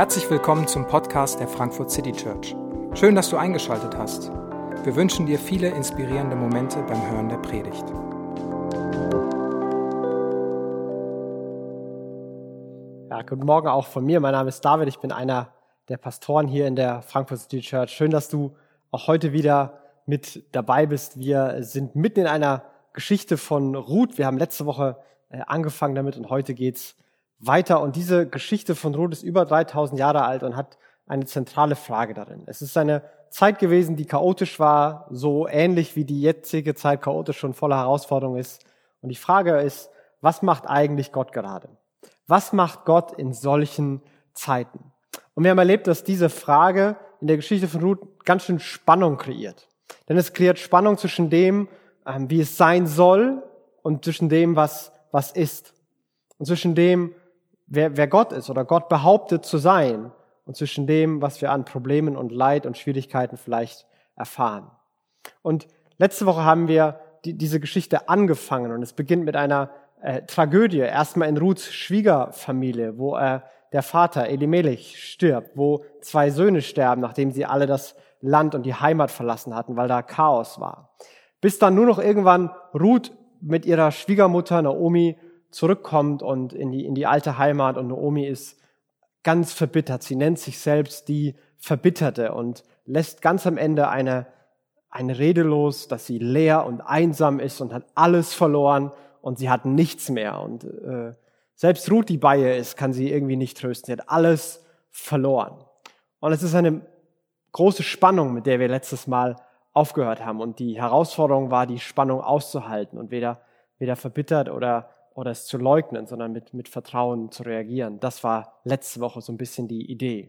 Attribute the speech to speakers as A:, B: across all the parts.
A: Herzlich willkommen zum Podcast der Frankfurt City Church. Schön, dass du eingeschaltet hast. Wir wünschen dir viele inspirierende Momente beim Hören der Predigt.
B: Ja, guten Morgen auch von mir. Mein Name ist David. Ich bin einer der Pastoren hier in der Frankfurt City Church. Schön, dass du auch heute wieder mit dabei bist. Wir sind mitten in einer Geschichte von Ruth. Wir haben letzte Woche angefangen damit und heute geht's weiter. Und diese Geschichte von Ruth ist über 3000 Jahre alt und hat eine zentrale Frage darin. Es ist eine Zeit gewesen, die chaotisch war, so ähnlich wie die jetzige Zeit chaotisch und voller Herausforderungen ist. Und die Frage ist, was macht eigentlich Gott gerade? Was macht Gott in solchen Zeiten? Und wir haben erlebt, dass diese Frage in der Geschichte von Ruth ganz schön Spannung kreiert. Denn es kreiert Spannung zwischen dem, ähm, wie es sein soll und zwischen dem, was, was ist. Und zwischen dem, wer, wer Gott ist oder Gott behauptet zu sein und zwischen dem, was wir an Problemen und Leid und Schwierigkeiten vielleicht erfahren. Und letzte Woche haben wir die, diese Geschichte angefangen und es beginnt mit einer äh, Tragödie. Erstmal in Ruths Schwiegerfamilie, wo äh, der Vater Elimelech stirbt, wo zwei Söhne sterben, nachdem sie alle das Land und die Heimat verlassen hatten, weil da Chaos war. Bis dann nur noch irgendwann Ruth mit ihrer Schwiegermutter Naomi zurückkommt und in die, in die alte Heimat und Naomi ist ganz verbittert. Sie nennt sich selbst die Verbitterte und lässt ganz am Ende eine, eine Rede los, dass sie leer und einsam ist und hat alles verloren und sie hat nichts mehr. Und äh, selbst Ruth, die bei ihr ist, kann sie irgendwie nicht trösten. Sie hat alles verloren. Und es ist eine große Spannung, mit der wir letztes Mal aufgehört haben. Und die Herausforderung war, die Spannung auszuhalten und weder, weder verbittert oder oder es zu leugnen, sondern mit, mit Vertrauen zu reagieren. Das war letzte Woche so ein bisschen die Idee.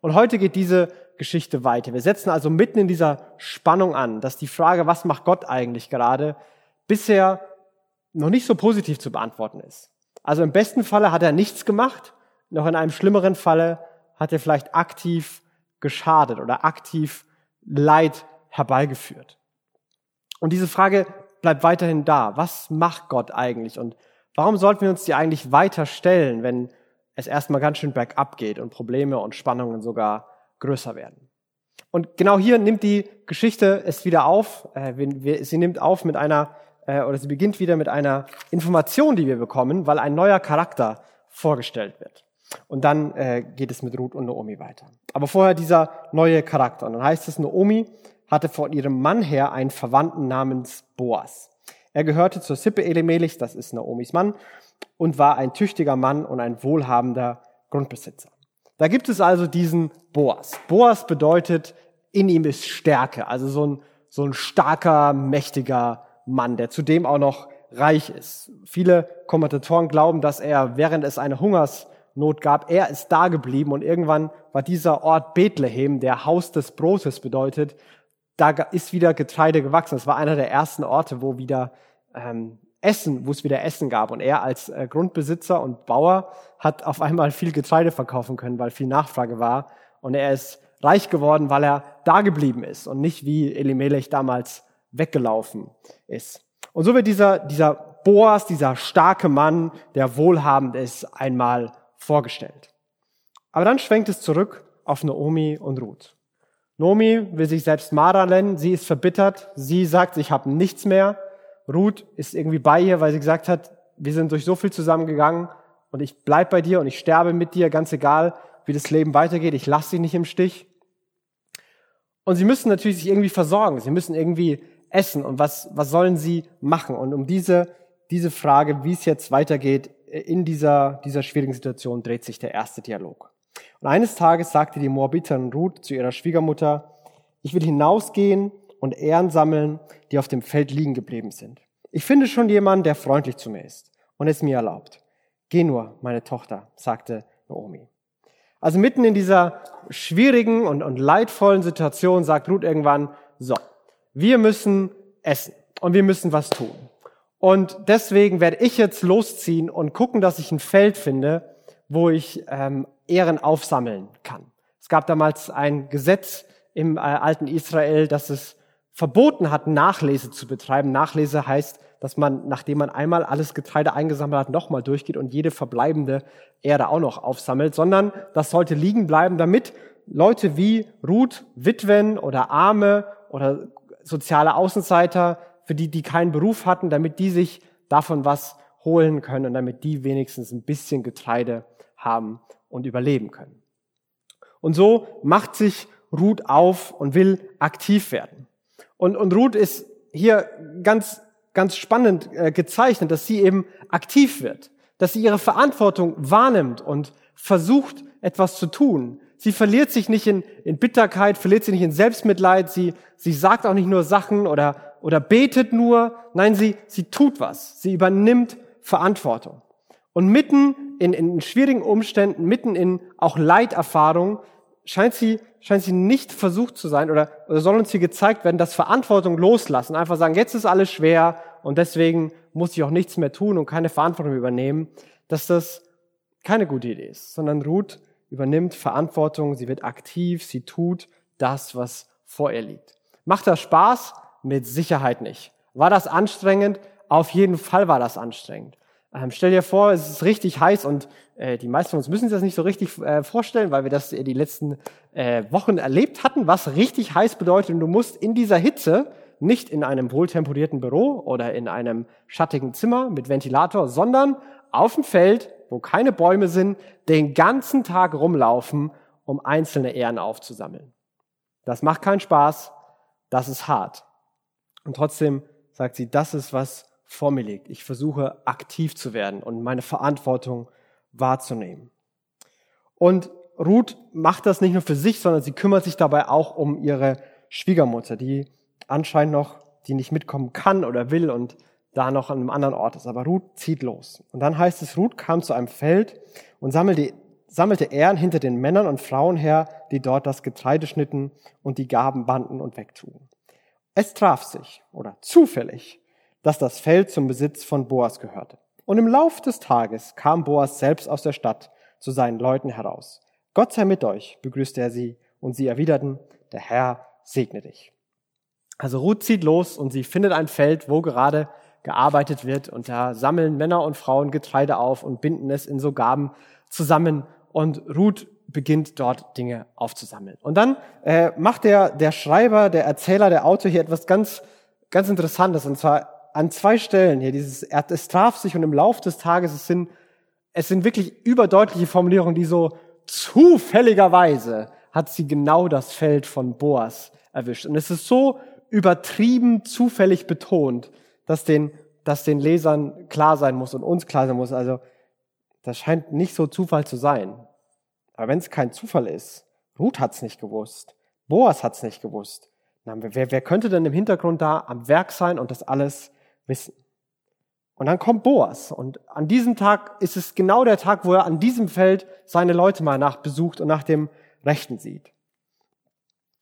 B: Und heute geht diese Geschichte weiter. Wir setzen also mitten in dieser Spannung an, dass die Frage, was macht Gott eigentlich gerade, bisher noch nicht so positiv zu beantworten ist. Also im besten Falle hat er nichts gemacht, noch in einem schlimmeren Falle hat er vielleicht aktiv geschadet oder aktiv Leid herbeigeführt. Und diese Frage bleibt weiterhin da. Was macht Gott eigentlich? Und Warum sollten wir uns die eigentlich weiter stellen, wenn es erstmal ganz schön bergab geht und Probleme und Spannungen sogar größer werden? Und genau hier nimmt die Geschichte es wieder auf. Äh, sie nimmt auf mit einer, äh, oder sie beginnt wieder mit einer Information, die wir bekommen, weil ein neuer Charakter vorgestellt wird. Und dann äh, geht es mit Ruth und Naomi weiter. Aber vorher dieser neue Charakter. Und dann heißt es, Naomi hatte von ihrem Mann her einen Verwandten namens Boas. Er gehörte zur Sippe Elimelechs, das ist Naomis Mann, und war ein tüchtiger Mann und ein wohlhabender Grundbesitzer. Da gibt es also diesen Boas. Boas bedeutet, in ihm ist Stärke, also so ein, so ein starker, mächtiger Mann, der zudem auch noch reich ist. Viele Kommentatoren glauben, dass er, während es eine Hungersnot gab, er ist da geblieben und irgendwann war dieser Ort Bethlehem, der Haus des Brotes bedeutet, da ist wieder Getreide gewachsen. Das war einer der ersten Orte, wo wieder ähm, Essen, wo es wieder Essen gab. Und er als äh, Grundbesitzer und Bauer hat auf einmal viel Getreide verkaufen können, weil viel Nachfrage war. Und er ist reich geworden, weil er da geblieben ist und nicht wie Elimelech damals weggelaufen ist. Und so wird dieser, dieser Boas, dieser starke Mann, der wohlhabend ist, einmal vorgestellt. Aber dann schwenkt es zurück auf Naomi und Ruth. Nomi will sich selbst Mara nennen, sie ist verbittert, sie sagt, ich habe nichts mehr. Ruth ist irgendwie bei ihr, weil sie gesagt hat, wir sind durch so viel zusammengegangen und ich bleib bei dir und ich sterbe mit dir, ganz egal, wie das Leben weitergeht, ich lasse dich nicht im Stich. Und sie müssen natürlich sich irgendwie versorgen, sie müssen irgendwie essen und was, was sollen sie machen? Und um diese, diese Frage, wie es jetzt weitergeht, in dieser, dieser schwierigen Situation dreht sich der erste Dialog. Und eines Tages sagte die Moabiterin Ruth zu ihrer Schwiegermutter, ich will hinausgehen und Ehren sammeln, die auf dem Feld liegen geblieben sind. Ich finde schon jemanden, der freundlich zu mir ist und es mir erlaubt. Geh nur, meine Tochter, sagte Naomi. Also mitten in dieser schwierigen und, und leidvollen Situation sagt Ruth irgendwann, so, wir müssen essen und wir müssen was tun. Und deswegen werde ich jetzt losziehen und gucken, dass ich ein Feld finde, wo ich ähm, Ehren aufsammeln kann. Es gab damals ein Gesetz im äh, alten Israel, das es verboten hat, Nachlese zu betreiben. Nachlese heißt dass man, nachdem man einmal alles Getreide eingesammelt hat, nochmal durchgeht und jede verbleibende Erde auch noch aufsammelt, sondern das sollte liegen bleiben, damit Leute wie Ruth, Witwen oder Arme oder soziale Außenseiter, für die, die keinen Beruf hatten, damit die sich davon was holen können und damit die wenigstens ein bisschen Getreide haben und überleben können. Und so macht sich Ruth auf und will aktiv werden. Und, und Ruth ist hier ganz, ganz spannend äh, gezeichnet, dass sie eben aktiv wird, dass sie ihre Verantwortung wahrnimmt und versucht, etwas zu tun. Sie verliert sich nicht in, in Bitterkeit, verliert sich nicht in Selbstmitleid, sie, sie sagt auch nicht nur Sachen oder, oder betet nur, nein, sie, sie tut was, sie übernimmt Verantwortung. Und mitten in, in schwierigen Umständen, mitten in auch Leiterfahrungen, scheint sie, scheint sie nicht versucht zu sein oder, oder soll uns hier gezeigt werden, dass Verantwortung loslassen, einfach sagen, jetzt ist alles schwer und deswegen muss ich auch nichts mehr tun und keine Verantwortung übernehmen, dass das keine gute Idee ist, sondern Ruth übernimmt Verantwortung, sie wird aktiv, sie tut das, was vor ihr liegt. Macht das Spaß? Mit Sicherheit nicht. War das anstrengend? Auf jeden Fall war das anstrengend. Ähm, stell dir vor, es ist richtig heiß und äh, die meisten von uns müssen sich das nicht so richtig äh, vorstellen, weil wir das die letzten äh, Wochen erlebt hatten, was richtig heiß bedeutet. Und du musst in dieser Hitze nicht in einem wohltemperierten Büro oder in einem schattigen Zimmer mit Ventilator, sondern auf dem Feld, wo keine Bäume sind, den ganzen Tag rumlaufen, um einzelne Ähren aufzusammeln. Das macht keinen Spaß, das ist hart. Und trotzdem sagt sie, das ist was vor mir liegt. Ich versuche aktiv zu werden und meine Verantwortung wahrzunehmen. Und Ruth macht das nicht nur für sich, sondern sie kümmert sich dabei auch um ihre Schwiegermutter, die anscheinend noch, die nicht mitkommen kann oder will und da noch an einem anderen Ort ist. Aber Ruth zieht los. Und dann heißt es, Ruth kam zu einem Feld und sammelte, sammelte Ehren hinter den Männern und Frauen her, die dort das Getreide schnitten und die Gaben banden und wegtrugen. Es traf sich, oder zufällig, dass das Feld zum Besitz von Boas gehörte. Und im Lauf des Tages kam Boas selbst aus der Stadt zu seinen Leuten heraus. Gott sei mit euch, begrüßte er sie, und sie erwiderten, der Herr segne dich. Also Ruth zieht los und sie findet ein Feld, wo gerade gearbeitet wird, und da sammeln Männer und Frauen Getreide auf und binden es in so Gaben zusammen. Und Ruth beginnt dort Dinge aufzusammeln. Und dann äh, macht der, der Schreiber, der Erzähler, der Autor hier etwas ganz, ganz Interessantes. Und zwar an zwei Stellen hier, dieses, es traf sich und im Lauf des Tages, es sind, es sind wirklich überdeutliche Formulierungen, die so zufälligerweise hat sie genau das Feld von Boas erwischt. Und es ist so übertrieben zufällig betont, dass den, dass den Lesern klar sein muss und uns klar sein muss. Also, das scheint nicht so Zufall zu sein. Aber wenn es kein Zufall ist, Ruth hat's nicht gewusst, Boas hat's nicht gewusst, wer, wer könnte denn im Hintergrund da am Werk sein und das alles wissen. Und dann kommt Boas. Und an diesem Tag ist es genau der Tag, wo er an diesem Feld seine Leute mal nach besucht und nach dem Rechten sieht.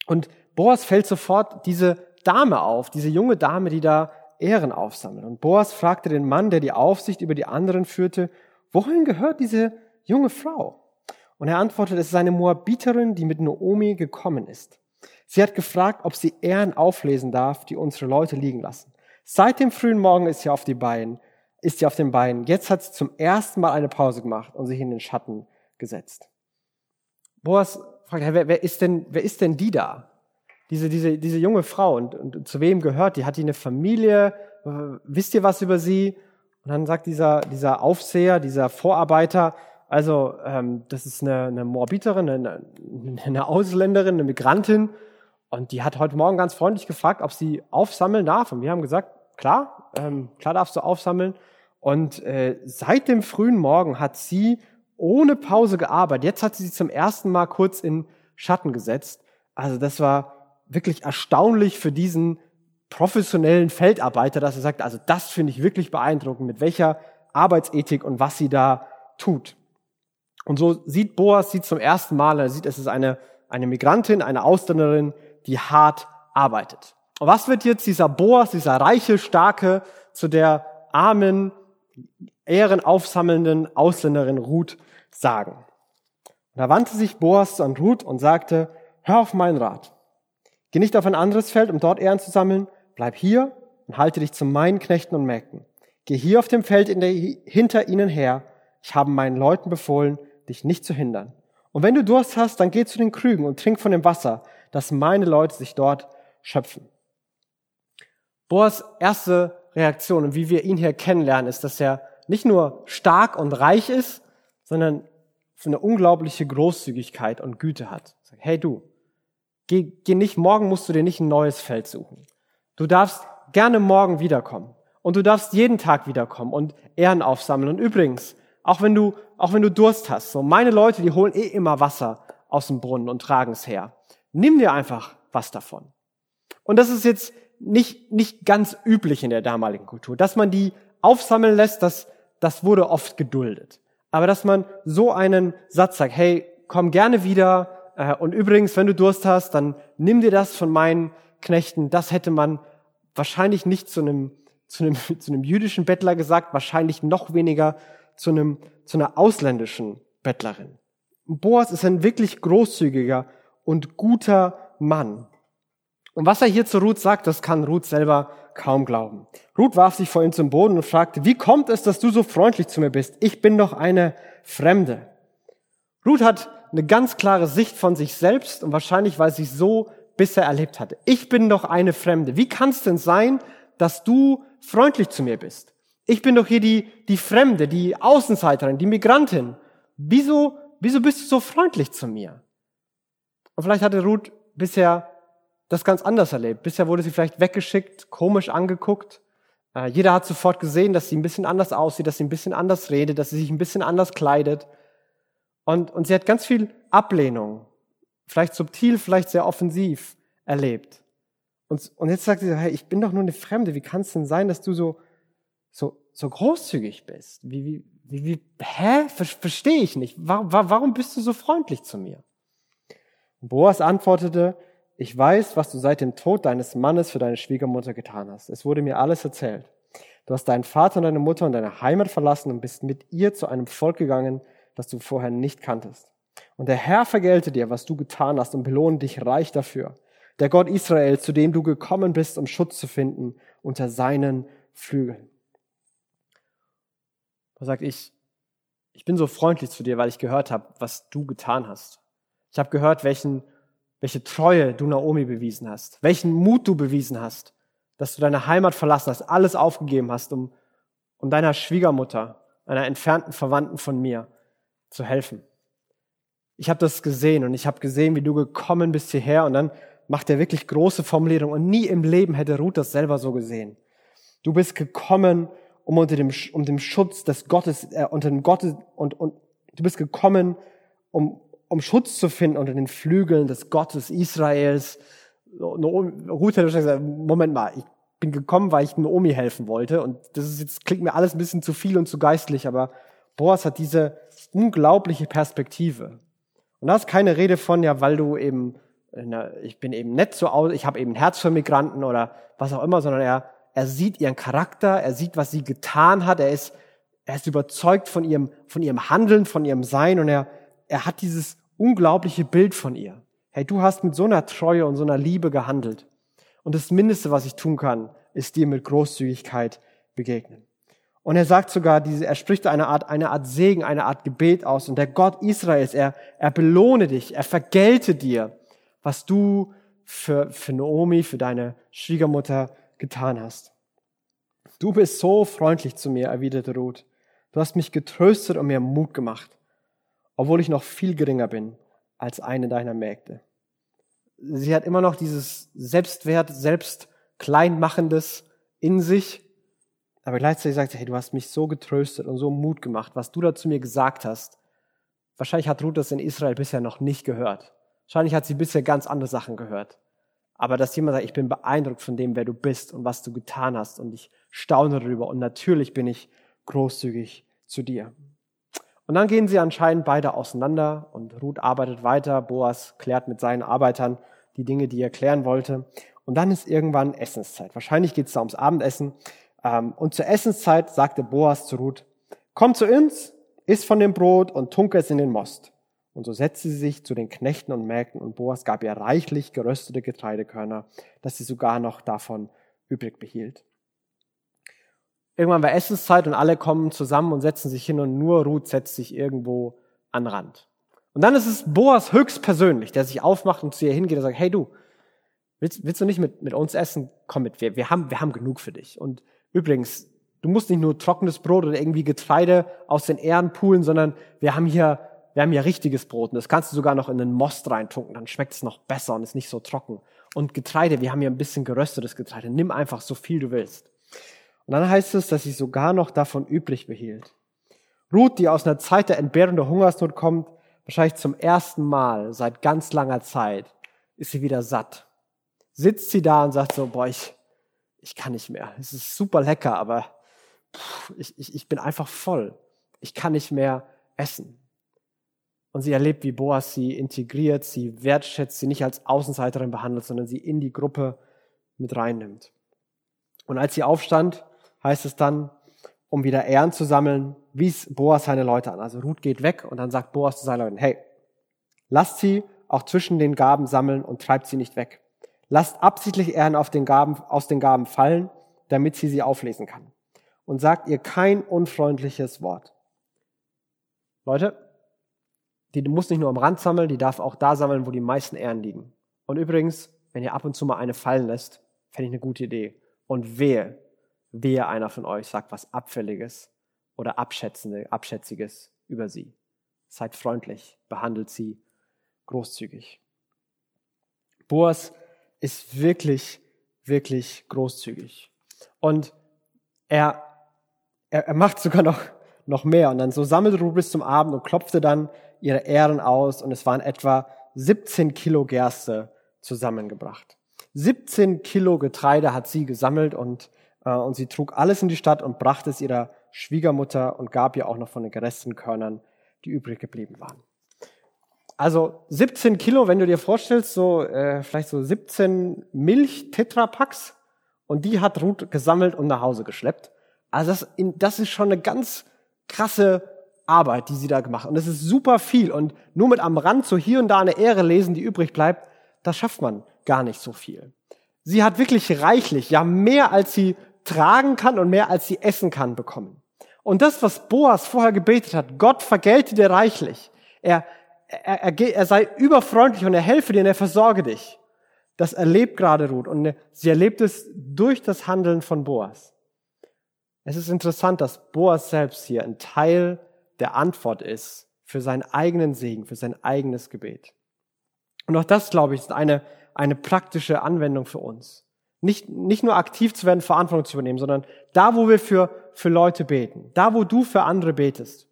B: Und Boas fällt sofort diese Dame auf, diese junge Dame, die da Ehren aufsammelt. Und Boas fragte den Mann, der die Aufsicht über die anderen führte, wohin gehört diese junge Frau? Und er antwortet, es ist eine Moabiterin, die mit Noomi gekommen ist. Sie hat gefragt, ob sie Ehren auflesen darf, die unsere Leute liegen lassen. Seit dem frühen Morgen ist sie auf die Beinen, ist sie auf den Beinen. Jetzt hat sie zum ersten Mal eine Pause gemacht und sich in den Schatten gesetzt. Boas fragt, wer, wer ist denn, wer ist denn die da? Diese, diese, diese junge Frau und, und zu wem gehört die? Hat die eine Familie? Wisst ihr was über sie? Und dann sagt dieser, dieser Aufseher, dieser Vorarbeiter, also ähm, das ist eine, eine Moabiterin, eine, eine Ausländerin, eine Migrantin. Und die hat heute Morgen ganz freundlich gefragt, ob sie aufsammeln darf. Und wir haben gesagt, klar, ähm, klar darfst du aufsammeln. Und äh, seit dem frühen Morgen hat sie ohne Pause gearbeitet. Jetzt hat sie sich zum ersten Mal kurz in Schatten gesetzt. Also das war wirklich erstaunlich für diesen professionellen Feldarbeiter, dass er sagt, also das finde ich wirklich beeindruckend, mit welcher Arbeitsethik und was sie da tut. Und so sieht Boas sie zum ersten Mal, er sieht, es ist eine, eine Migrantin, eine Ausländerin, die hart arbeitet. Und was wird jetzt dieser Boas, dieser reiche, starke, zu der armen, ehrenaufsammelnden Ausländerin Ruth sagen? Und da wandte sich Boas an Ruth und sagte, hör auf meinen Rat. Geh nicht auf ein anderes Feld, um dort Ehren zu sammeln. Bleib hier und halte dich zu meinen Knechten und Mägden. Geh hier auf dem Feld der, hinter ihnen her. Ich habe meinen Leuten befohlen, dich nicht zu hindern. Und wenn du Durst hast, dann geh zu den Krügen und trink von dem Wasser, dass meine Leute sich dort schöpfen. Boas erste Reaktion und wie wir ihn hier kennenlernen, ist, dass er nicht nur stark und reich ist, sondern eine unglaubliche Großzügigkeit und Güte hat. Hey du, geh, geh nicht, morgen musst du dir nicht ein neues Feld suchen. Du darfst gerne morgen wiederkommen. Und du darfst jeden Tag wiederkommen und Ehren aufsammeln. Und übrigens, auch wenn du, auch wenn du Durst hast, so meine Leute, die holen eh immer Wasser aus dem Brunnen und tragen es her. Nimm dir einfach was davon. Und das ist jetzt nicht, nicht ganz üblich in der damaligen Kultur. Dass man die aufsammeln lässt, das, das wurde oft geduldet. Aber dass man so einen Satz sagt, hey, komm gerne wieder, äh, und übrigens, wenn du Durst hast, dann nimm dir das von meinen Knechten. Das hätte man wahrscheinlich nicht zu einem, zu einem, zu einem jüdischen Bettler gesagt, wahrscheinlich noch weniger zu einem, zu einer ausländischen Bettlerin. Boas ist ein wirklich großzügiger und guter Mann. Und was er hier zu Ruth sagt, das kann Ruth selber kaum glauben. Ruth warf sich vor ihm zum Boden und fragte, wie kommt es, dass du so freundlich zu mir bist? Ich bin doch eine Fremde. Ruth hat eine ganz klare Sicht von sich selbst und wahrscheinlich, weil sie so bisher erlebt hatte. Ich bin doch eine Fremde. Wie kann es denn sein, dass du freundlich zu mir bist? Ich bin doch hier die, die Fremde, die Außenseiterin, die Migrantin. Wieso, wieso bist du so freundlich zu mir? Und vielleicht hatte Ruth bisher das ganz anders erlebt. Bisher wurde sie vielleicht weggeschickt, komisch angeguckt. Äh, jeder hat sofort gesehen, dass sie ein bisschen anders aussieht, dass sie ein bisschen anders redet, dass sie sich ein bisschen anders kleidet. Und, und sie hat ganz viel Ablehnung, vielleicht subtil, vielleicht sehr offensiv erlebt. Und, und jetzt sagt sie, hey, ich bin doch nur eine Fremde. Wie kann es denn sein, dass du so, so, so großzügig bist? Wie, wie, wie, wie hä? Ver, Verstehe ich nicht. Warum, warum bist du so freundlich zu mir? Boas antwortete, ich weiß, was du seit dem Tod deines Mannes für deine Schwiegermutter getan hast. Es wurde mir alles erzählt. Du hast deinen Vater und deine Mutter und deine Heimat verlassen und bist mit ihr zu einem Volk gegangen, das du vorher nicht kanntest. Und der Herr vergelte dir, was du getan hast und belohne dich reich dafür. Der Gott Israel, zu dem du gekommen bist, um Schutz zu finden unter seinen Flügeln. Er sagt, ich, ich bin so freundlich zu dir, weil ich gehört habe, was du getan hast. Ich habe gehört, welchen welche Treue du Naomi bewiesen hast, welchen Mut du bewiesen hast, dass du deine Heimat verlassen hast, alles aufgegeben hast, um, um deiner Schwiegermutter, einer entfernten Verwandten von mir zu helfen. Ich habe das gesehen und ich habe gesehen, wie du gekommen bist hierher und dann macht er wirklich große Formulierungen und nie im Leben hätte Ruth das selber so gesehen. Du bist gekommen, um unter dem, um dem Schutz des Gottes, äh, unter dem Gottes und, und du bist gekommen, um, um Schutz zu finden unter den Flügeln des Gottes Israels. Ruth hätte gesagt, Moment mal, ich bin gekommen, weil ich Naomi helfen wollte. Und das ist jetzt, klingt mir alles ein bisschen zu viel und zu geistlich, aber Boas hat diese unglaubliche Perspektive. Und da ist keine Rede von, ja, weil du eben, na, ich bin eben nett so aus, ich habe eben ein Herz für Migranten oder was auch immer, sondern er, er sieht ihren Charakter, er sieht, was sie getan hat, er ist, er ist überzeugt von ihrem, von ihrem Handeln, von ihrem Sein und er, er hat dieses unglaubliche Bild von ihr. Hey, du hast mit so einer Treue und so einer Liebe gehandelt. Und das Mindeste, was ich tun kann, ist dir mit Großzügigkeit begegnen. Und er sagt sogar, er spricht eine Art, eine Art Segen, eine Art Gebet aus. Und der Gott Israels, er, er belohne dich, er vergelte dir, was du für, für Naomi, für deine Schwiegermutter getan hast. Du bist so freundlich zu mir, erwiderte Ruth. Du hast mich getröstet und mir Mut gemacht obwohl ich noch viel geringer bin als eine deiner Mägde. Sie hat immer noch dieses Selbstwert, Selbstkleinmachendes in sich, aber gleichzeitig sagt sie, hey, du hast mich so getröstet und so Mut gemacht, was du da zu mir gesagt hast. Wahrscheinlich hat Ruth das in Israel bisher noch nicht gehört. Wahrscheinlich hat sie bisher ganz andere Sachen gehört. Aber dass jemand sagt, ich bin beeindruckt von dem, wer du bist und was du getan hast und ich staune darüber und natürlich bin ich großzügig zu dir. Und dann gehen sie anscheinend beide auseinander und Ruth arbeitet weiter, Boas klärt mit seinen Arbeitern die Dinge, die er klären wollte. Und dann ist irgendwann Essenszeit. Wahrscheinlich geht es da ums Abendessen. Ähm, und zur Essenszeit sagte Boas zu Ruth, komm zu uns, iss von dem Brot und tunke es in den Most. Und so setzte sie sich zu den Knechten und Mägden und Boas gab ihr reichlich geröstete Getreidekörner, dass sie sogar noch davon übrig behielt. Irgendwann war Essenszeit und alle kommen zusammen und setzen sich hin und nur Ruth setzt sich irgendwo an Rand. Und dann ist es Boas höchstpersönlich, der sich aufmacht und zu ihr hingeht und sagt, hey du, willst, willst du nicht mit, mit uns essen? Komm mit, wir, wir, haben, wir haben genug für dich. Und übrigens, du musst nicht nur trockenes Brot oder irgendwie Getreide aus den Ähren poolen, sondern wir haben hier, wir haben hier richtiges Brot. Und das kannst du sogar noch in den Most reintunken, dann schmeckt es noch besser und ist nicht so trocken. Und Getreide, wir haben hier ein bisschen geröstetes Getreide. Nimm einfach so viel du willst. Und dann heißt es, dass sie sogar noch davon übrig behielt. Ruth, die aus einer Zeit der Entbehrung der Hungersnot kommt, wahrscheinlich zum ersten Mal seit ganz langer Zeit, ist sie wieder satt. Sitzt sie da und sagt so, boah, ich, ich kann nicht mehr. Es ist super lecker, aber pff, ich, ich, ich bin einfach voll. Ich kann nicht mehr essen. Und sie erlebt, wie Boas sie integriert, sie wertschätzt, sie nicht als Außenseiterin behandelt, sondern sie in die Gruppe mit reinnimmt. Und als sie aufstand, heißt es dann, um wieder Ehren zu sammeln, wies Boas seine Leute an. Also Ruth geht weg und dann sagt Boas zu seinen Leuten, hey, lasst sie auch zwischen den Gaben sammeln und treibt sie nicht weg. Lasst absichtlich Ehren auf den Gaben, aus den Gaben fallen, damit sie sie auflesen kann. Und sagt ihr kein unfreundliches Wort. Leute, die muss nicht nur am Rand sammeln, die darf auch da sammeln, wo die meisten Ehren liegen. Und übrigens, wenn ihr ab und zu mal eine fallen lässt, fände ich eine gute Idee. Und wehe, wehe einer von euch sagt was Abfälliges oder Abschätzende, Abschätziges über sie. Seid freundlich, behandelt sie großzügig. Boas ist wirklich, wirklich großzügig. Und er, er, er macht sogar noch, noch mehr. Und dann so sammelte Ruth bis zum Abend und klopfte dann ihre Ehren aus. Und es waren etwa 17 Kilo Gerste zusammengebracht. 17 Kilo Getreide hat sie gesammelt und und sie trug alles in die Stadt und brachte es ihrer Schwiegermutter und gab ihr auch noch von den geresteten Körnern, die übrig geblieben waren. Also 17 Kilo, wenn du dir vorstellst, so äh, vielleicht so 17 Milch-Tetrapacks und die hat Ruth gesammelt und nach Hause geschleppt. Also das, das ist schon eine ganz krasse Arbeit, die sie da gemacht hat. Und das ist super viel. Und nur mit am Rand so hier und da eine Ehre lesen, die übrig bleibt, das schafft man gar nicht so viel. Sie hat wirklich reichlich, ja mehr als sie tragen kann und mehr als sie essen kann bekommen. Und das, was Boas vorher gebetet hat, Gott vergelte dir reichlich. Er, er, er, er sei überfreundlich und er helfe dir und er versorge dich. Das erlebt gerade Ruth und sie erlebt es durch das Handeln von Boas. Es ist interessant, dass Boas selbst hier ein Teil der Antwort ist für seinen eigenen Segen, für sein eigenes Gebet. Und auch das, glaube ich, ist eine, eine praktische Anwendung für uns. Nicht, nicht nur aktiv zu werden, Verantwortung zu übernehmen, sondern da, wo wir für, für Leute beten, da, wo du für andere betest,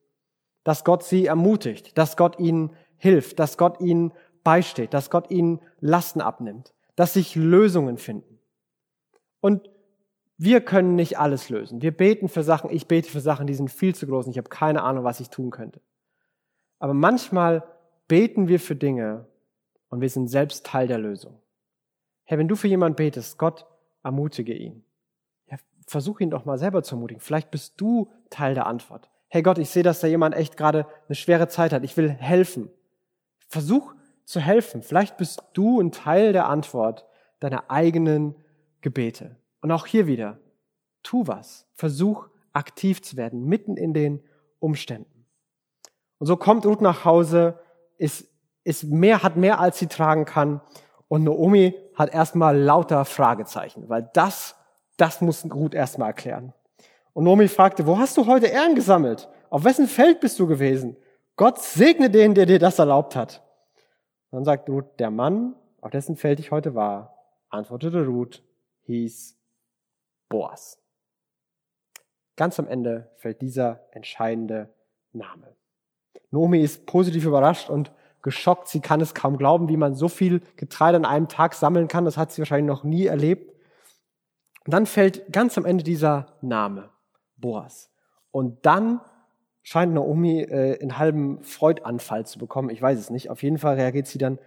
B: dass Gott sie ermutigt, dass Gott ihnen hilft, dass Gott ihnen beisteht, dass Gott ihnen Lasten abnimmt, dass sich Lösungen finden. Und wir können nicht alles lösen. Wir beten für Sachen, ich bete für Sachen, die sind viel zu groß und ich habe keine Ahnung, was ich tun könnte. Aber manchmal beten wir für Dinge und wir sind selbst Teil der Lösung. Herr, wenn du für jemanden betest, Gott, ermutige ihn. Ja, versuch ihn doch mal selber zu ermutigen. Vielleicht bist du Teil der Antwort. Hey Gott, ich sehe, dass da jemand echt gerade eine schwere Zeit hat. Ich will helfen. Versuch zu helfen. Vielleicht bist du ein Teil der Antwort deiner eigenen Gebete. Und auch hier wieder, tu was. Versuch aktiv zu werden, mitten in den Umständen. Und so kommt Ruth nach Hause, ist, ist mehr, hat mehr als sie tragen kann und Naomi hat erstmal lauter Fragezeichen, weil das, das muss Ruth erstmal erklären. Und Naomi fragte, wo hast du heute Ehren gesammelt? Auf wessen Feld bist du gewesen? Gott segne den, der dir das erlaubt hat. dann sagt Ruth, der Mann, auf dessen Feld ich heute war, antwortete Ruth, hieß Boas. Ganz am Ende fällt dieser entscheidende Name. Naomi ist positiv überrascht und geschockt. Sie kann es kaum glauben, wie man so viel Getreide an einem Tag sammeln kann. Das hat sie wahrscheinlich noch nie erlebt. Und dann fällt ganz am Ende dieser Name, Boas. Und dann scheint Naomi äh, einen halben Freudanfall zu bekommen. Ich weiß es nicht. Auf jeden Fall reagiert sie dann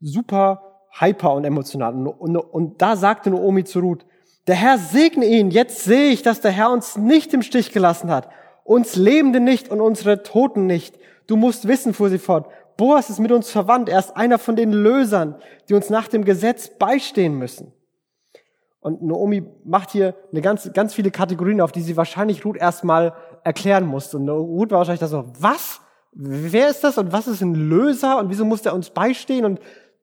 B: super hyper und emotional. Und, und, und da sagte Naomi zu Ruth, der Herr segne ihn. Jetzt sehe ich, dass der Herr uns nicht im Stich gelassen hat. Uns Lebende nicht und unsere Toten nicht. Du musst wissen, fuhr sie fort, Boas ist mit uns verwandt. Er ist einer von den Lösern, die uns nach dem Gesetz beistehen müssen. Und Naomi macht hier eine ganz, ganz viele Kategorien auf, die sie wahrscheinlich Ruth erstmal erklären musste. Und Ruth war wahrscheinlich da so, was? Wer ist das und was ist ein Löser und wieso muss der uns beistehen und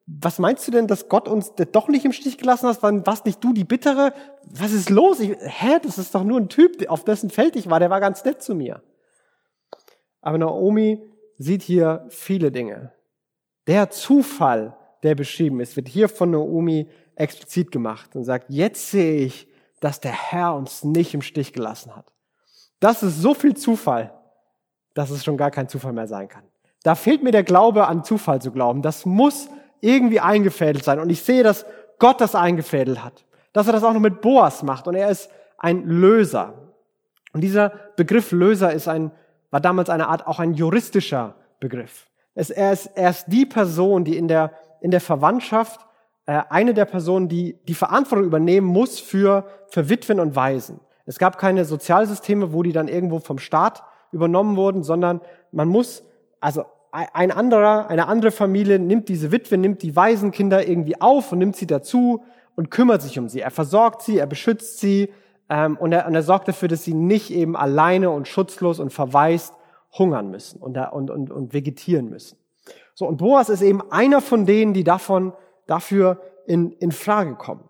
B: was meinst du denn, dass Gott uns doch nicht im Stich gelassen hat? Warst nicht du die Bittere? Was ist los? Ich, hä, das ist doch nur ein Typ, auf dessen Feld ich war, der war ganz nett zu mir. Aber Naomi sieht hier viele Dinge. Der Zufall, der beschrieben ist, wird hier von Naomi explizit gemacht und sagt, jetzt sehe ich, dass der Herr uns nicht im Stich gelassen hat. Das ist so viel Zufall, dass es schon gar kein Zufall mehr sein kann. Da fehlt mir der Glaube an Zufall zu glauben. Das muss irgendwie eingefädelt sein. Und ich sehe, dass Gott das eingefädelt hat. Dass er das auch noch mit Boas macht. Und er ist ein Löser. Und dieser Begriff Löser ist ein, war damals eine Art, auch ein juristischer Begriff. Es, er, ist, er ist die Person, die in der, in der Verwandtschaft äh, eine der Personen, die die Verantwortung übernehmen muss für, für Witwen und Waisen. Es gab keine Sozialsysteme, wo die dann irgendwo vom Staat übernommen wurden, sondern man muss, also ein anderer, eine andere Familie nimmt diese Witwe, nimmt die Waisenkinder irgendwie auf und nimmt sie dazu und kümmert sich um sie. Er versorgt sie, er beschützt sie und, er, und er sorgt dafür, dass sie nicht eben alleine und schutzlos und verwaist hungern müssen und, und, und, und vegetieren müssen. So, und Boas ist eben einer von denen, die davon, dafür in, in Frage kommen.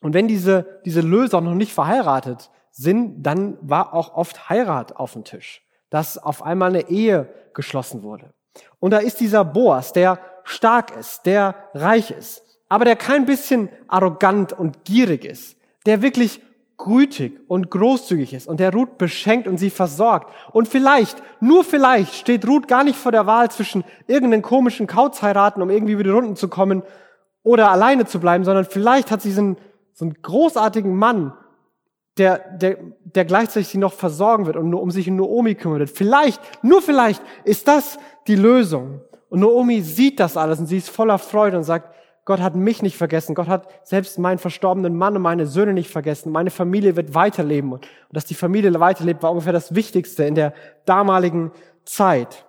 B: Und wenn diese, diese Löser noch nicht verheiratet sind, dann war auch oft Heirat auf dem Tisch dass auf einmal eine Ehe geschlossen wurde. Und da ist dieser Boas, der stark ist, der reich ist, aber der kein bisschen arrogant und gierig ist, der wirklich gütig und großzügig ist und der Ruth beschenkt und sie versorgt. Und vielleicht, nur vielleicht, steht Ruth gar nicht vor der Wahl zwischen irgendeinen komischen Kauz heiraten, um irgendwie wieder Runden zu kommen oder alleine zu bleiben, sondern vielleicht hat sie so einen, so einen großartigen Mann, der, der, der gleichzeitig sie noch versorgen wird und nur um sich um Naomi kümmern wird. Vielleicht, nur vielleicht ist das die Lösung. Und Naomi sieht das alles und sie ist voller Freude und sagt, Gott hat mich nicht vergessen. Gott hat selbst meinen verstorbenen Mann und meine Söhne nicht vergessen. Meine Familie wird weiterleben. Und dass die Familie weiterlebt, war ungefähr das Wichtigste in der damaligen Zeit.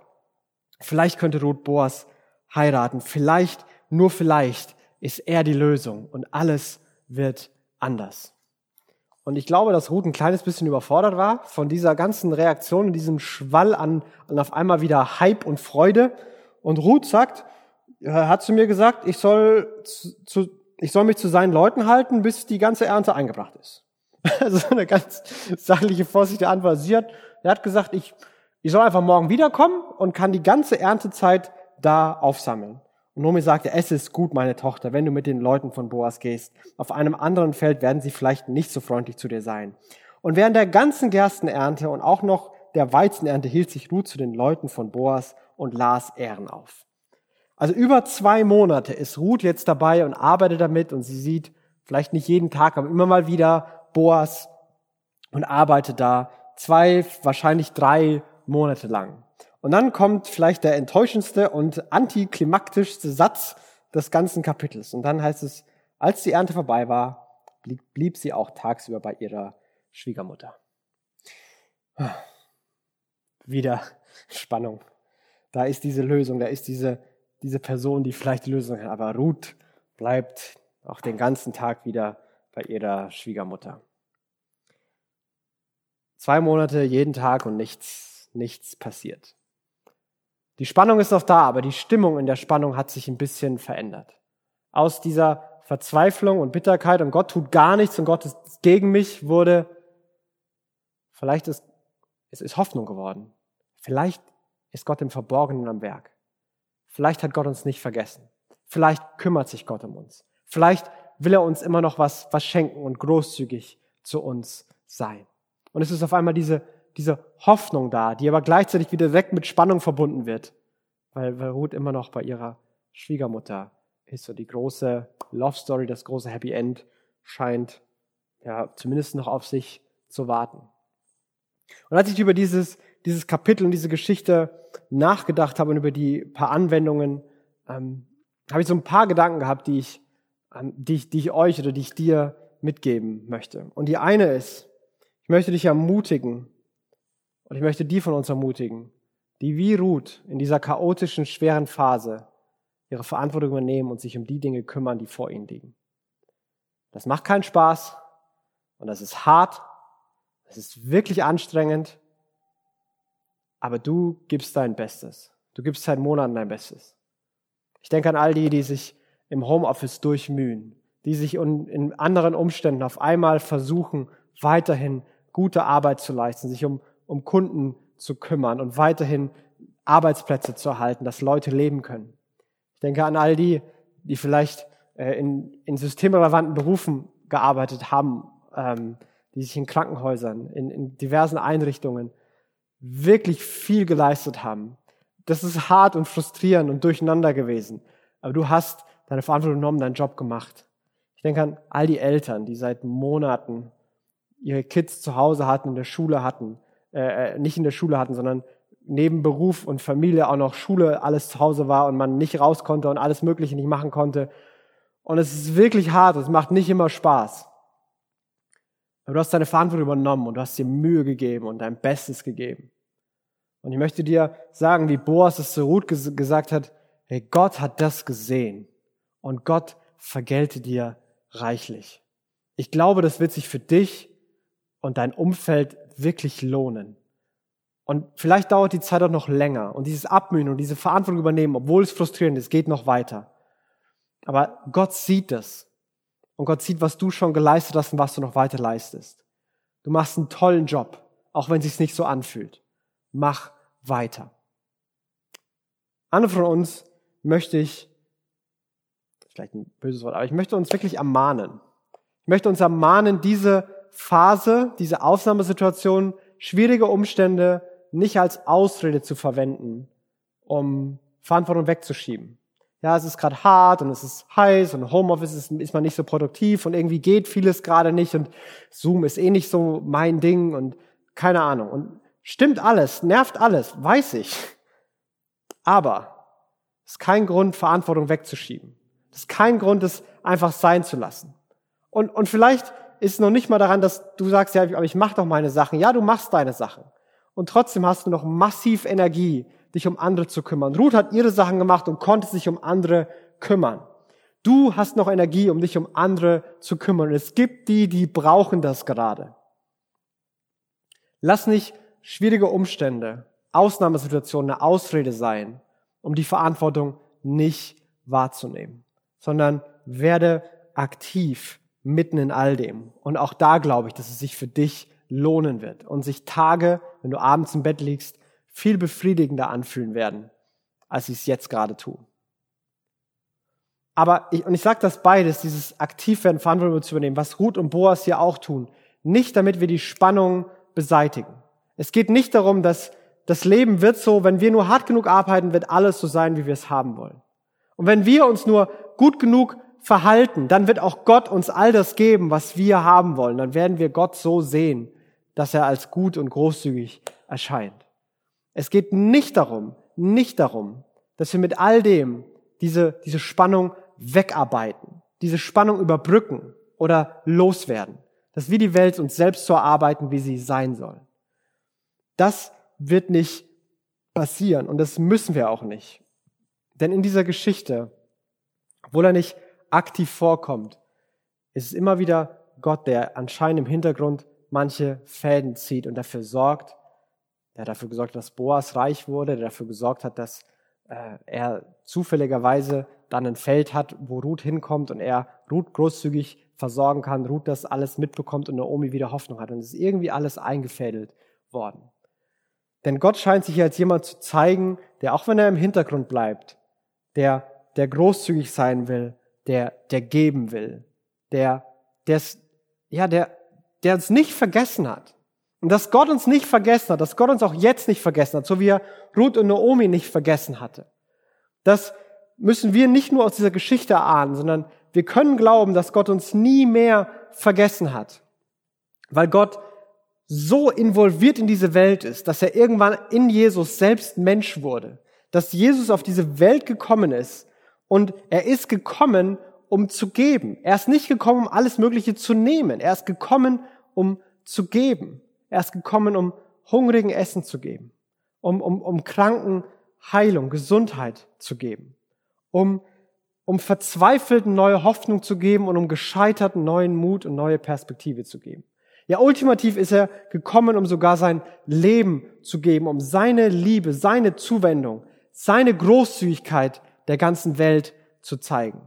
B: Vielleicht könnte Ruth Boas heiraten. Vielleicht, nur vielleicht, ist er die Lösung und alles wird anders. Und ich glaube, dass Ruth ein kleines bisschen überfordert war von dieser ganzen Reaktion, diesem Schwall an, an auf einmal wieder Hype und Freude. Und Ruth sagt, hat zu mir gesagt, ich soll, zu, ich soll mich zu seinen Leuten halten, bis die ganze Ernte eingebracht ist. Also eine ganz sachliche, vorsichtige Antwort. Sie hat, er hat gesagt, ich, ich soll einfach morgen wiederkommen und kann die ganze Erntezeit da aufsammeln. Und Nomi sagte, es ist gut, meine Tochter, wenn du mit den Leuten von Boas gehst. Auf einem anderen Feld werden sie vielleicht nicht so freundlich zu dir sein. Und während der ganzen Gerstenernte und auch noch der Weizenernte hielt sich Ruth zu den Leuten von Boas und las Ehren auf. Also über zwei Monate ist Ruth jetzt dabei und arbeitet damit und sie sieht vielleicht nicht jeden Tag, aber immer mal wieder Boas und arbeitet da zwei, wahrscheinlich drei Monate lang. Und dann kommt vielleicht der enttäuschendste und antiklimaktischste Satz des ganzen Kapitels. Und dann heißt es, als die Ernte vorbei war, blieb, blieb sie auch tagsüber bei ihrer Schwiegermutter. Wieder Spannung. Da ist diese Lösung, da ist diese, diese Person, die vielleicht die Lösung hat. Aber Ruth bleibt auch den ganzen Tag wieder bei ihrer Schwiegermutter. Zwei Monate jeden Tag und nichts, nichts passiert. Die Spannung ist noch da, aber die Stimmung in der Spannung hat sich ein bisschen verändert. Aus dieser Verzweiflung und Bitterkeit und Gott tut gar nichts und Gott ist gegen mich wurde, vielleicht ist, es ist Hoffnung geworden. Vielleicht ist Gott im Verborgenen am Werk. Vielleicht hat Gott uns nicht vergessen. Vielleicht kümmert sich Gott um uns. Vielleicht will er uns immer noch was, was schenken und großzügig zu uns sein. Und es ist auf einmal diese diese Hoffnung da, die aber gleichzeitig wieder weg mit Spannung verbunden wird, weil, weil Ruth immer noch bei ihrer Schwiegermutter ist. So die große Love Story, das große Happy End scheint ja zumindest noch auf sich zu warten. Und als ich über dieses, dieses Kapitel und diese Geschichte nachgedacht habe und über die paar Anwendungen, ähm, habe ich so ein paar Gedanken gehabt, die ich, ähm, die ich, die ich euch oder die ich dir mitgeben möchte. Und die eine ist, ich möchte dich ermutigen, und ich möchte die von uns ermutigen, die wie Ruth in dieser chaotischen, schweren Phase ihre Verantwortung übernehmen und sich um die Dinge kümmern, die vor ihnen liegen. Das macht keinen Spaß und das ist hart, das ist wirklich anstrengend, aber du gibst dein Bestes. Du gibst seit Monaten dein Bestes. Ich denke an all die, die sich im Homeoffice durchmühen, die sich in anderen Umständen auf einmal versuchen, weiterhin gute Arbeit zu leisten, sich um, um Kunden zu kümmern und weiterhin Arbeitsplätze zu erhalten, dass Leute leben können. Ich denke an all die, die vielleicht äh, in, in systemrelevanten Berufen gearbeitet haben, ähm, die sich in Krankenhäusern, in, in diversen Einrichtungen wirklich viel geleistet haben. Das ist hart und frustrierend und durcheinander gewesen. Aber du hast deine Verantwortung genommen, deinen Job gemacht. Ich denke an all die Eltern, die seit Monaten ihre Kids zu Hause hatten, in der Schule hatten, äh, äh nicht in der Schule hatten, sondern neben Beruf und Familie auch noch Schule alles zu Hause war und man nicht raus konnte und alles Mögliche nicht machen konnte. Und es ist wirklich hart, es macht nicht immer Spaß. Aber du hast deine Verantwortung übernommen und du hast dir Mühe gegeben und dein Bestes gegeben. Und ich möchte dir sagen, wie Boas es zu Ruth gesagt hat, hey, Gott hat das gesehen und Gott vergelte dir reichlich. Ich glaube, das wird sich für dich und dein Umfeld wirklich lohnen. Und vielleicht dauert die Zeit auch noch länger und dieses Abmühen und diese Verantwortung übernehmen, obwohl es frustrierend ist, geht noch weiter. Aber Gott sieht es. Und Gott sieht, was du schon geleistet hast und was du noch weiter leistest. Du machst einen tollen Job, auch wenn es sich nicht so anfühlt. Mach weiter. Andere von uns möchte ich, vielleicht ein böses Wort, aber ich möchte uns wirklich ermahnen. Ich möchte uns ermahnen, diese Phase, diese Ausnahmesituation, schwierige Umstände nicht als Ausrede zu verwenden, um Verantwortung wegzuschieben. Ja, es ist gerade hart und es ist heiß und Homeoffice ist, ist man nicht so produktiv und irgendwie geht vieles gerade nicht und Zoom ist eh nicht so mein Ding und keine Ahnung. Und stimmt alles, nervt alles, weiß ich. Aber es ist kein Grund, Verantwortung wegzuschieben. Es ist kein Grund, es einfach sein zu lassen. Und, und vielleicht ist noch nicht mal daran, dass du sagst, ja, aber ich mache doch meine Sachen. Ja, du machst deine Sachen. Und trotzdem hast du noch massiv Energie, dich um andere zu kümmern. Ruth hat ihre Sachen gemacht und konnte sich um andere kümmern. Du hast noch Energie, um dich um andere zu kümmern. Es gibt die, die brauchen das gerade. Lass nicht schwierige Umstände, Ausnahmesituationen eine Ausrede sein, um die Verantwortung nicht wahrzunehmen, sondern werde aktiv mitten in all dem. Und auch da glaube ich, dass es sich für dich lohnen wird und sich Tage, wenn du abends im Bett liegst, viel befriedigender anfühlen werden, als sie es jetzt gerade tun. Aber ich, und ich sage das beides, dieses Aktivwerden, Verantwortung zu übernehmen, was Ruth und Boas hier auch tun, nicht damit wir die Spannung beseitigen. Es geht nicht darum, dass das Leben wird so, wenn wir nur hart genug arbeiten, wird alles so sein, wie wir es haben wollen. Und wenn wir uns nur gut genug verhalten, dann wird auch Gott uns all das geben, was wir haben wollen. Dann werden wir Gott so sehen, dass er als gut und großzügig erscheint. Es geht nicht darum, nicht darum, dass wir mit all dem diese, diese Spannung wegarbeiten, diese Spannung überbrücken oder loswerden, dass wir die Welt uns selbst so erarbeiten, wie sie sein soll. Das wird nicht passieren und das müssen wir auch nicht. Denn in dieser Geschichte, obwohl er nicht aktiv vorkommt, ist es immer wieder Gott, der anscheinend im Hintergrund manche Fäden zieht und dafür sorgt, der dafür gesorgt hat, dass Boas reich wurde, der dafür gesorgt hat, dass äh, er zufälligerweise dann ein Feld hat, wo Ruth hinkommt und er Ruth großzügig versorgen kann, Ruth das alles mitbekommt und Naomi wieder Hoffnung hat. Und es ist irgendwie alles eingefädelt worden. Denn Gott scheint sich als jemand zu zeigen, der auch wenn er im Hintergrund bleibt, der, der großzügig sein will, der, der geben will, der, der, ja, der, der uns nicht vergessen hat. Und dass Gott uns nicht vergessen hat, dass Gott uns auch jetzt nicht vergessen hat, so wie er Ruth und Naomi nicht vergessen hatte. Das müssen wir nicht nur aus dieser Geschichte ahnen, sondern wir können glauben, dass Gott uns nie mehr vergessen hat. Weil Gott so involviert in diese Welt ist, dass er irgendwann in Jesus selbst Mensch wurde. Dass Jesus auf diese Welt gekommen ist und er ist gekommen, um zu geben. Er ist nicht gekommen, um alles Mögliche zu nehmen. Er ist gekommen, um zu geben. Er ist gekommen, um Hungrigen Essen zu geben, um, um, um Kranken Heilung, Gesundheit zu geben, um, um Verzweifelten neue Hoffnung zu geben und um Gescheiterten neuen Mut und neue Perspektive zu geben. Ja, ultimativ ist er gekommen, um sogar sein Leben zu geben, um seine Liebe, seine Zuwendung, seine Großzügigkeit der ganzen Welt zu zeigen.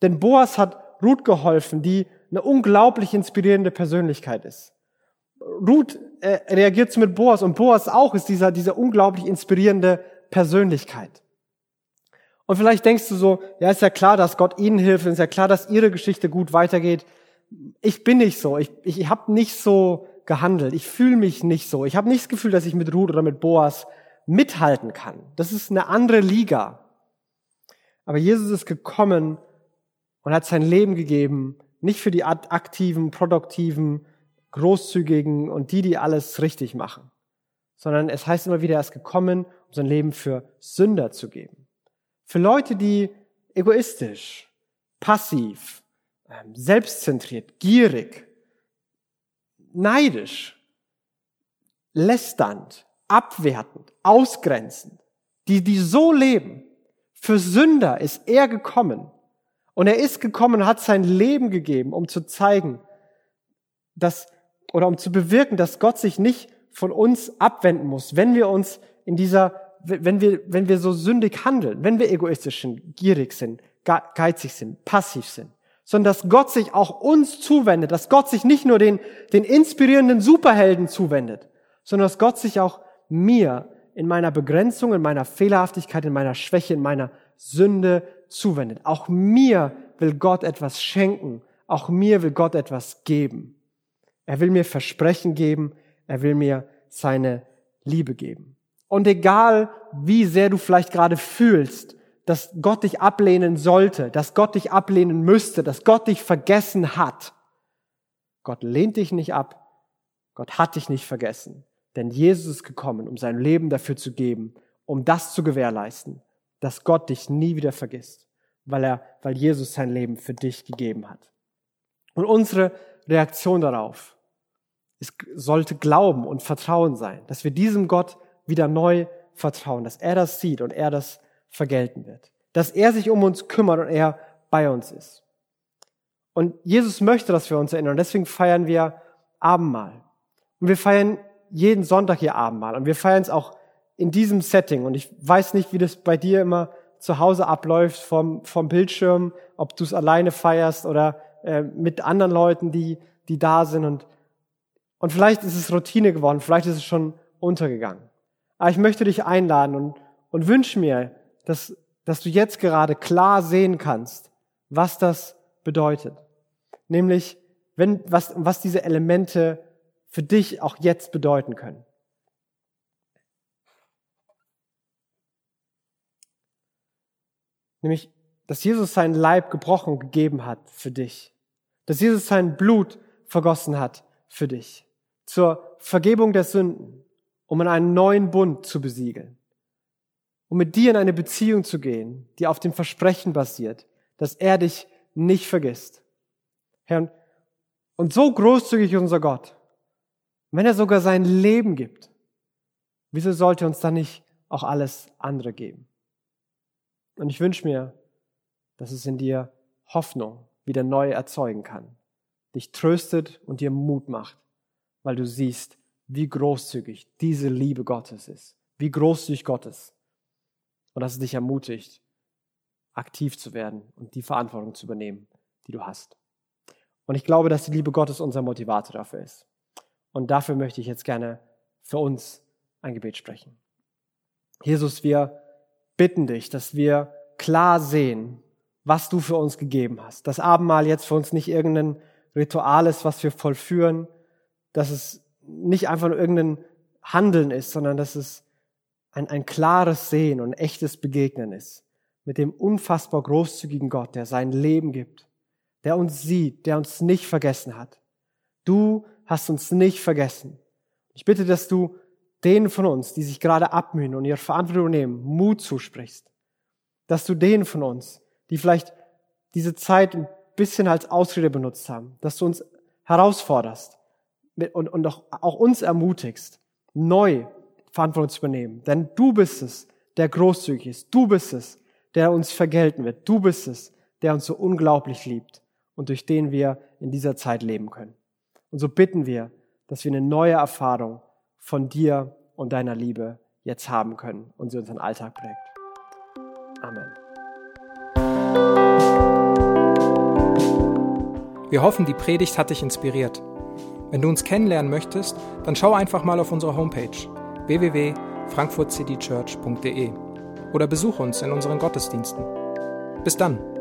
B: Denn Boas hat Ruth geholfen, die eine unglaublich inspirierende Persönlichkeit ist. Ruth äh, reagiert mit Boas und Boas auch ist dieser, dieser unglaublich inspirierende Persönlichkeit. Und vielleicht denkst du so, ja, ist ja klar, dass Gott ihnen hilft, ist ja klar, dass ihre Geschichte gut weitergeht. Ich bin nicht so. Ich, ich habe nicht so gehandelt. Ich fühle mich nicht so. Ich habe nicht das Gefühl, dass ich mit Ruth oder mit Boas mithalten kann. Das ist eine andere Liga. Aber Jesus ist gekommen und hat sein Leben gegeben, nicht für die aktiven, produktiven, großzügigen und die, die alles richtig machen, sondern es heißt immer wieder, er ist gekommen, um sein Leben für Sünder zu geben. Für Leute, die egoistisch, passiv, ähm, selbstzentriert, gierig, neidisch, lästernd, abwertend, ausgrenzend, die, die so leben, für Sünder ist er gekommen. Und er ist gekommen und hat sein Leben gegeben, um zu zeigen, dass, oder um zu bewirken, dass Gott sich nicht von uns abwenden muss, wenn wir uns in dieser, wenn wir, wenn wir so sündig handeln, wenn wir egoistisch sind, gierig sind, geizig sind, passiv sind, sondern dass Gott sich auch uns zuwendet, dass Gott sich nicht nur den, den inspirierenden Superhelden zuwendet, sondern dass Gott sich auch mir in meiner Begrenzung, in meiner Fehlerhaftigkeit, in meiner Schwäche, in meiner Sünde zuwendet. Auch mir will Gott etwas schenken. Auch mir will Gott etwas geben. Er will mir Versprechen geben. Er will mir seine Liebe geben. Und egal, wie sehr du vielleicht gerade fühlst, dass Gott dich ablehnen sollte, dass Gott dich ablehnen müsste, dass Gott dich vergessen hat, Gott lehnt dich nicht ab. Gott hat dich nicht vergessen. Denn Jesus ist gekommen, um sein Leben dafür zu geben, um das zu gewährleisten, dass Gott dich nie wieder vergisst, weil er, weil Jesus sein Leben für dich gegeben hat. Und unsere Reaktion darauf ist, sollte Glauben und Vertrauen sein, dass wir diesem Gott wieder neu vertrauen, dass er das sieht und er das vergelten wird, dass er sich um uns kümmert und er bei uns ist. Und Jesus möchte, dass wir uns erinnern. Deswegen feiern wir Abendmahl. Und wir feiern jeden Sonntag hier Abendmahl. Und wir feiern es auch in diesem Setting. Und ich weiß nicht, wie das bei dir immer zu Hause abläuft vom, vom Bildschirm, ob du es alleine feierst oder äh, mit anderen Leuten, die, die da sind. Und, und vielleicht ist es Routine geworden, vielleicht ist es schon untergegangen. Aber ich möchte dich einladen und, und wünsche mir, dass, dass du jetzt gerade klar sehen kannst, was das bedeutet. Nämlich, wenn, was, was diese Elemente für dich auch jetzt bedeuten können. Nämlich, dass Jesus seinen Leib gebrochen gegeben hat für dich. Dass Jesus sein Blut vergossen hat für dich. Zur Vergebung der Sünden, um in einen neuen Bund zu besiegeln. Um mit dir in eine Beziehung zu gehen, die auf dem Versprechen basiert, dass er dich nicht vergisst. Herr, und so großzügig ist unser Gott, wenn er sogar sein Leben gibt, wieso sollte er uns dann nicht auch alles andere geben? Und ich wünsche mir, dass es in dir Hoffnung wieder neu erzeugen kann, dich tröstet und dir Mut macht, weil du siehst, wie großzügig diese Liebe Gottes ist, wie großzügig Gott ist. Und dass es dich ermutigt, aktiv zu werden und die Verantwortung zu übernehmen, die du hast. Und ich glaube, dass die Liebe Gottes unser Motivator dafür ist. Und dafür möchte ich jetzt gerne für uns ein Gebet sprechen. Jesus, wir bitten dich, dass wir klar sehen, was du für uns gegeben hast. Das Abendmahl jetzt für uns nicht irgendein Ritual ist, was wir vollführen, dass es nicht einfach nur irgendein Handeln ist, sondern dass es ein, ein klares Sehen und echtes Begegnen ist mit dem unfassbar großzügigen Gott, der sein Leben gibt, der uns sieht, der uns nicht vergessen hat. Du hast uns nicht vergessen. Ich bitte, dass du denen von uns, die sich gerade abmühen und ihre Verantwortung nehmen, Mut zusprichst. Dass du denen von uns, die vielleicht diese Zeit ein bisschen als Ausrede benutzt haben, dass du uns herausforderst und, und auch, auch uns ermutigst, neu Verantwortung zu übernehmen. Denn du bist es, der großzügig ist. Du bist es, der uns vergelten wird. Du bist es, der uns so unglaublich liebt und durch den wir in dieser Zeit leben können. Und so bitten wir, dass wir eine neue Erfahrung von dir und deiner Liebe jetzt haben können und sie unseren Alltag prägt. Amen.
A: Wir hoffen, die Predigt hat dich inspiriert. Wenn du uns kennenlernen möchtest, dann schau einfach mal auf unsere Homepage www.frankfurtcitychurch.de oder besuche uns in unseren Gottesdiensten. Bis dann!